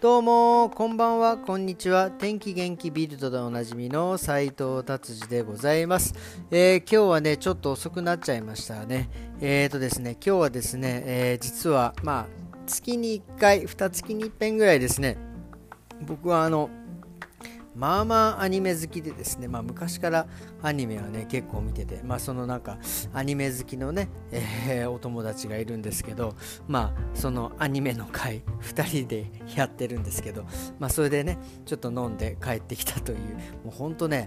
どうもこんばんはこんにちは。天気元気ビルドでおなじみの斉藤達治でございます、えー、今日はねちょっと遅くなっちゃいましたね。えーとですね今日はですね、えー、実はまあ月に1回2月に1遍ぐらいですね。僕はあのまあまあアニメ好きでですね、まあ、昔からアニメはね結構見てて、まあ、そのなんかアニメ好きのね、えー、お友達がいるんですけど、まあ、そのアニメの会2人でやってるんですけど、まあ、それでねちょっと飲んで帰ってきたというもうほんとね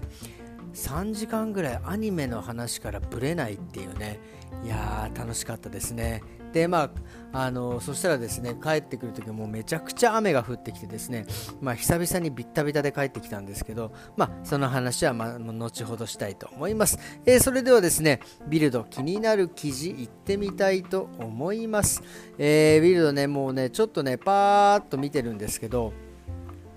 3時間ぐらいアニメの話からぶれないっていうね。いやー楽しかったですね。でまああのそしたらですね帰ってくる時もめちゃくちゃ雨が降ってきてですねまあ久々にビッタビタで帰ってきたんですけどまあその話はま後ほどしたいと思います、えー、それではですねビルド気になる記事いってみたいと思います、えー、ビルドねもうねちょっとねパーッと見てるんですけど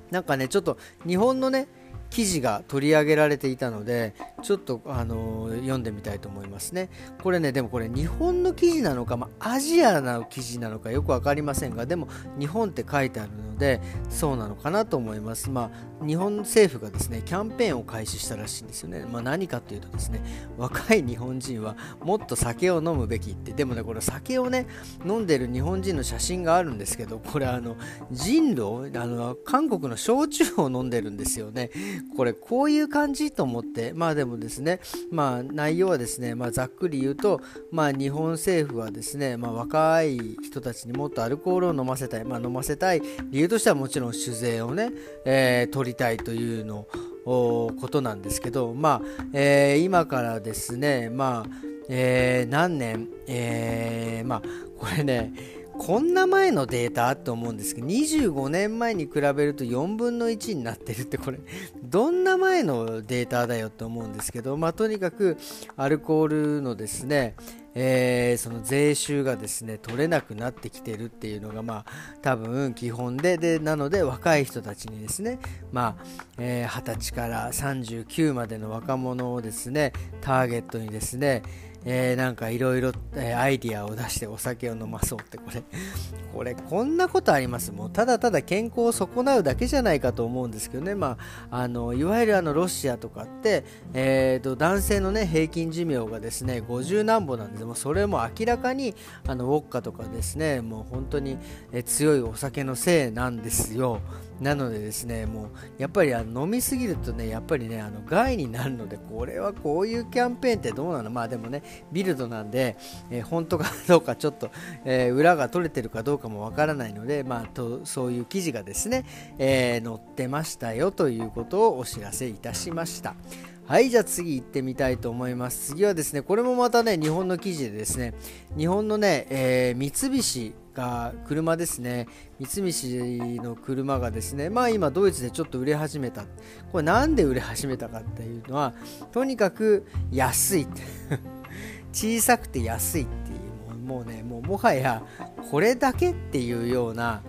なんかねちょっと日本のね記事が取り上げられていたのでちょっと、あのー、読んでみたいと思いますね。これねでもこれ日本の記事なのか、まあ、アジアの記事なのかよく分かりませんがでも日本って書いてあるのでそうなのかなと思います。まあ日本政府がですねキャンペーンを開始したらしいんですよね、まあ、何かというとですね若い日本人はもっと酒を飲むべきって。でもねこれ酒をね飲んでる日本人の写真があるんですけどこれあの人狼あの韓国の焼酎を飲んでるんですよね。これこういう感じと思って。まあでもですねまあ内容はですね、まあ、ざっくり言うと、まあ、日本政府はですね、まあ、若い人たちにもっとアルコールを飲ませたい、まあ、飲ませたい理由としてはもちろん酒税をね、えー、取りたいというのことなんですけどまあ、えー、今からですねまあえー、何年、え、まあこれねこんな前のデータと思うんですけど25年前に比べると4分の1になってるってこれどんな前のデータだよと思うんですけど、まあ、とにかくアルコールのですね、えー、その税収がですね取れなくなってきてるっていうのがまあ多分基本ででなので若い人たちにですねまあ、えー、20歳から39までの若者をですねターゲットにですねえー、なんかいろいろアイディアを出してお酒を飲まそうってこれ。これこんなことあります？もうただただ健康を損なうだけじゃないかと思うんですけどね、まあ、あのいわゆるあのロシアとかって、えーと、男性の、ね、平均寿命がですね50何歩なんです。もうそれも明らかにあのウォッカとかですねもう本当に強いお酒のせいなんですよ。なのでですねもうやっぱりあの飲みすぎるとねやっぱりねあの害になるのでこれはこういうキャンペーンってどうなの？まあでもねビルドなんで、えー、本当かどうかちょっと、えー、裏が取れてるかどうかもわからないのでまあとそういう記事がですね、えー、載ってましたよということをお知らせいたしました。はいじゃあ次行ってみたいと思います。次はですねこれもまたね日本の記事でですね日本のね、え三菱が車ですね。三菱の車がですねまあ今ドイツでちょっと売れ始めた。これなんで売れ始めたかっていうのはとにかく安いって。小さくて安いっていうもうねもうもはやこれだけっていうような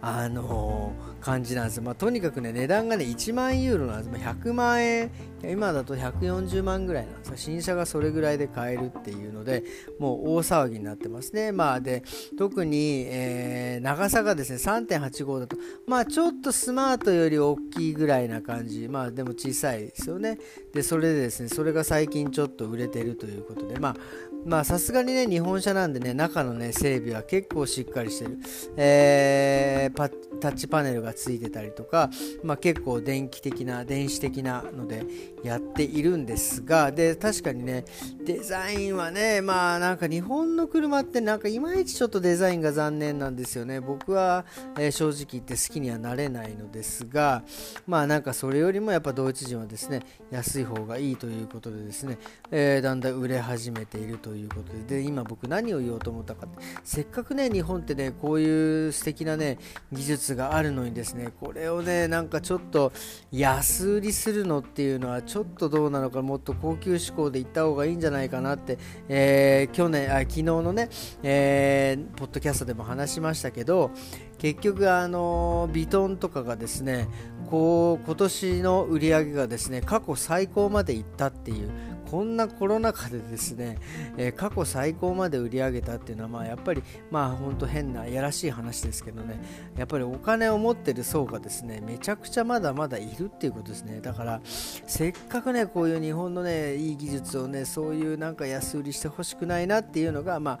あのー感じなんですまあ、とにかくね値段がね1万ユーロなんです、まあ、100万円今だと140万ぐらいなんです新車がそれぐらいで買えるっていうのでもう大騒ぎになってますね、まあ、で特に、えー、長さがですね3.85だと。まあちょっとスマートより大きいぐらいな感じ。まあでも小さいですよね。でそれでですねそれが最近ちょっと売れてるということで。まあまあさすがにね日本車なんでね中のね整備は結構しっかりしてる、えー、タッチパネルがついてたりとか、まあ、結構電気的な電子的なのでやっているんですがで確かにねデザインはねまあなんか日本の車ってなんかいまいちちょっとデザインが残念なんですよね。僕は、えー、正直言って好きにはなれないのですがまあなんかそれよりもやっぱドイツ人はですね安い方がいいということでですね、えー、だんだん売れ始めているというということで。で今僕何を言おうと思ったかせっかくね日本ってねこういう素敵なね技術があるのにですねこれをねなんかちょっと安売りするのっていうのはちょっとどうなのかもっと高級志向で行った方がいいんじゃないかなって、えー、去年あ昨日のね、えー、ポッドキャストでも話しましたけど結局あのビトンとかがですねこう今年の売り上げがですね過去最高までいったっていうこんなコロナ禍でですね、えー、過去最高まで売り上げたっていうのは、まあ、やっぱり、まあ、本当変な、やらしい話ですけどね、やっぱりお金を持ってる層がですね、めちゃくちゃまだまだいるっていうことですね。だから、せっかくね、こういう日本のね、いい技術をね、そういうなんか安売りしてほしくないなっていうのが、まあ、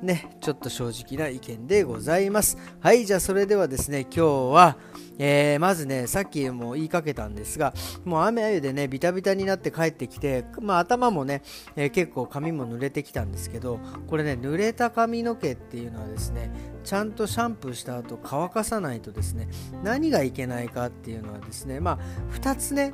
ね、ちょっと正直な意見でございます。はい、じゃあそれではですね、今日は、えー、まずね、さっきも言いかけたんですが、もう雨あゆでね、ビタビタになって帰ってきて、まあ、頭もね、えー、結構髪も濡れてきたんですけど、これね、濡れた髪の毛っていうのはですね、ちゃんとシャンプーした後乾かさないとですね、何がいけないかっていうのはですね、まあ、2つね、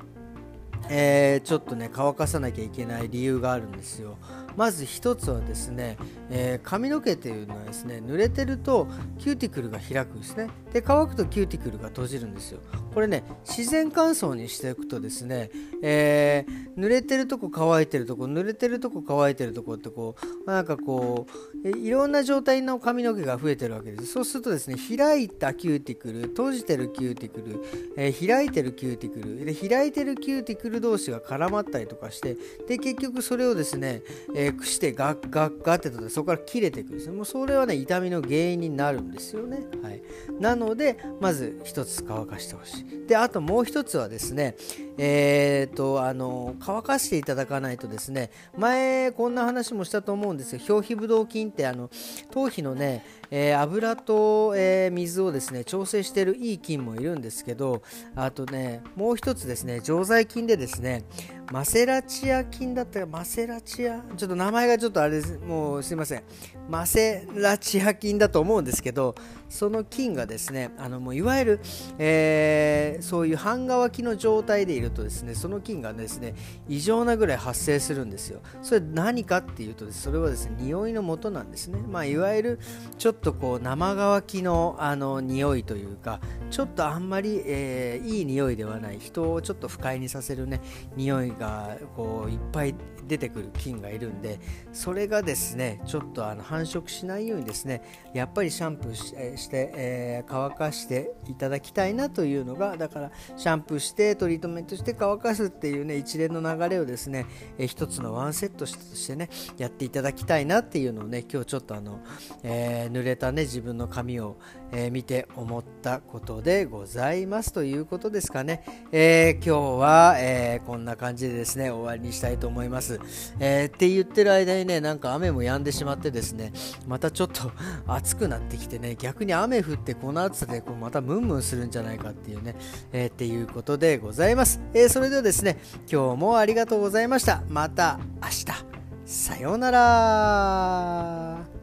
えー、ちょっとね乾かさなきゃいけない理由があるんですよ。まず1つはですね、えー、髪の毛っていうのはですね濡れてるとキューティクルが開くんですね。で乾くとキューティクルが閉じるんですよ。これね自然乾燥にしていくとですね、えー、濡れてるとこ乾いてるとこ濡れてるとこ乾いてるとこってこうなんかこういろんな状態の髪の毛が増えてるわけです。そうするとですね開いたキューティクル閉じてるキューティクル、えー、開いてるキューティクルで開いてるキューティクル同士が絡まったりとかしてで結局それをですね、えー、してガッガッガッってとそこから切れていくんですねもうそれはね痛みの原因になるんですよね、はい、なのでまず1つ乾かしてほしい。であともう1つはですねえーと、あの乾かしていただかないとですね前こんな話もしたと思うんですよ表皮ブドウ菌ってあの頭皮のね、えー、油と、えー、水をですね調整しているいい菌もいるんですけどあとねもう一つですね常在菌でですねマセラチア菌だったらマセラチア？ちょっと名前がちょっとあれです。もうすいません。マセラチア菌だと思うんですけどその菌がですねあのもういわゆる、えー、そういう半乾きの状態でいるとですねその菌がですね異常なぐらい発生するんですよ。それ何かっていうとそれはですね匂いの元なんですね。まあいわゆるちょっとこう生乾きのあの匂いというかちょっとあんまり、えー、いい匂いではない人をちょっと不快にさせるね匂いがこういっぱい出てくる菌がいるんでそれがですねちょっとあの繁殖しないようにですねやっぱりシャンプーして、えー、乾かしていただきたいなというのがだからシャンプーしてトリートメントそして乾かすっていうね一連の流れをですね、えー、一つのワンセットとしてねやっていただきたいなっていうのをね今日ちょっとあの、えー、濡れたね自分の髪を、え見て思ったことでございますということですかね、え今日は、えこんな感じでですね終わりにしたいと思います、えって言ってる間にねなんか雨も止んでしまってですねまたちょっと 暑くなってきてね逆に雨降ってこの暑さでこうまたムンムンするんじゃないかっていうね、えー、っていうことでございます、えー、それではですね今日もありがとうございました。また明日。さようなら。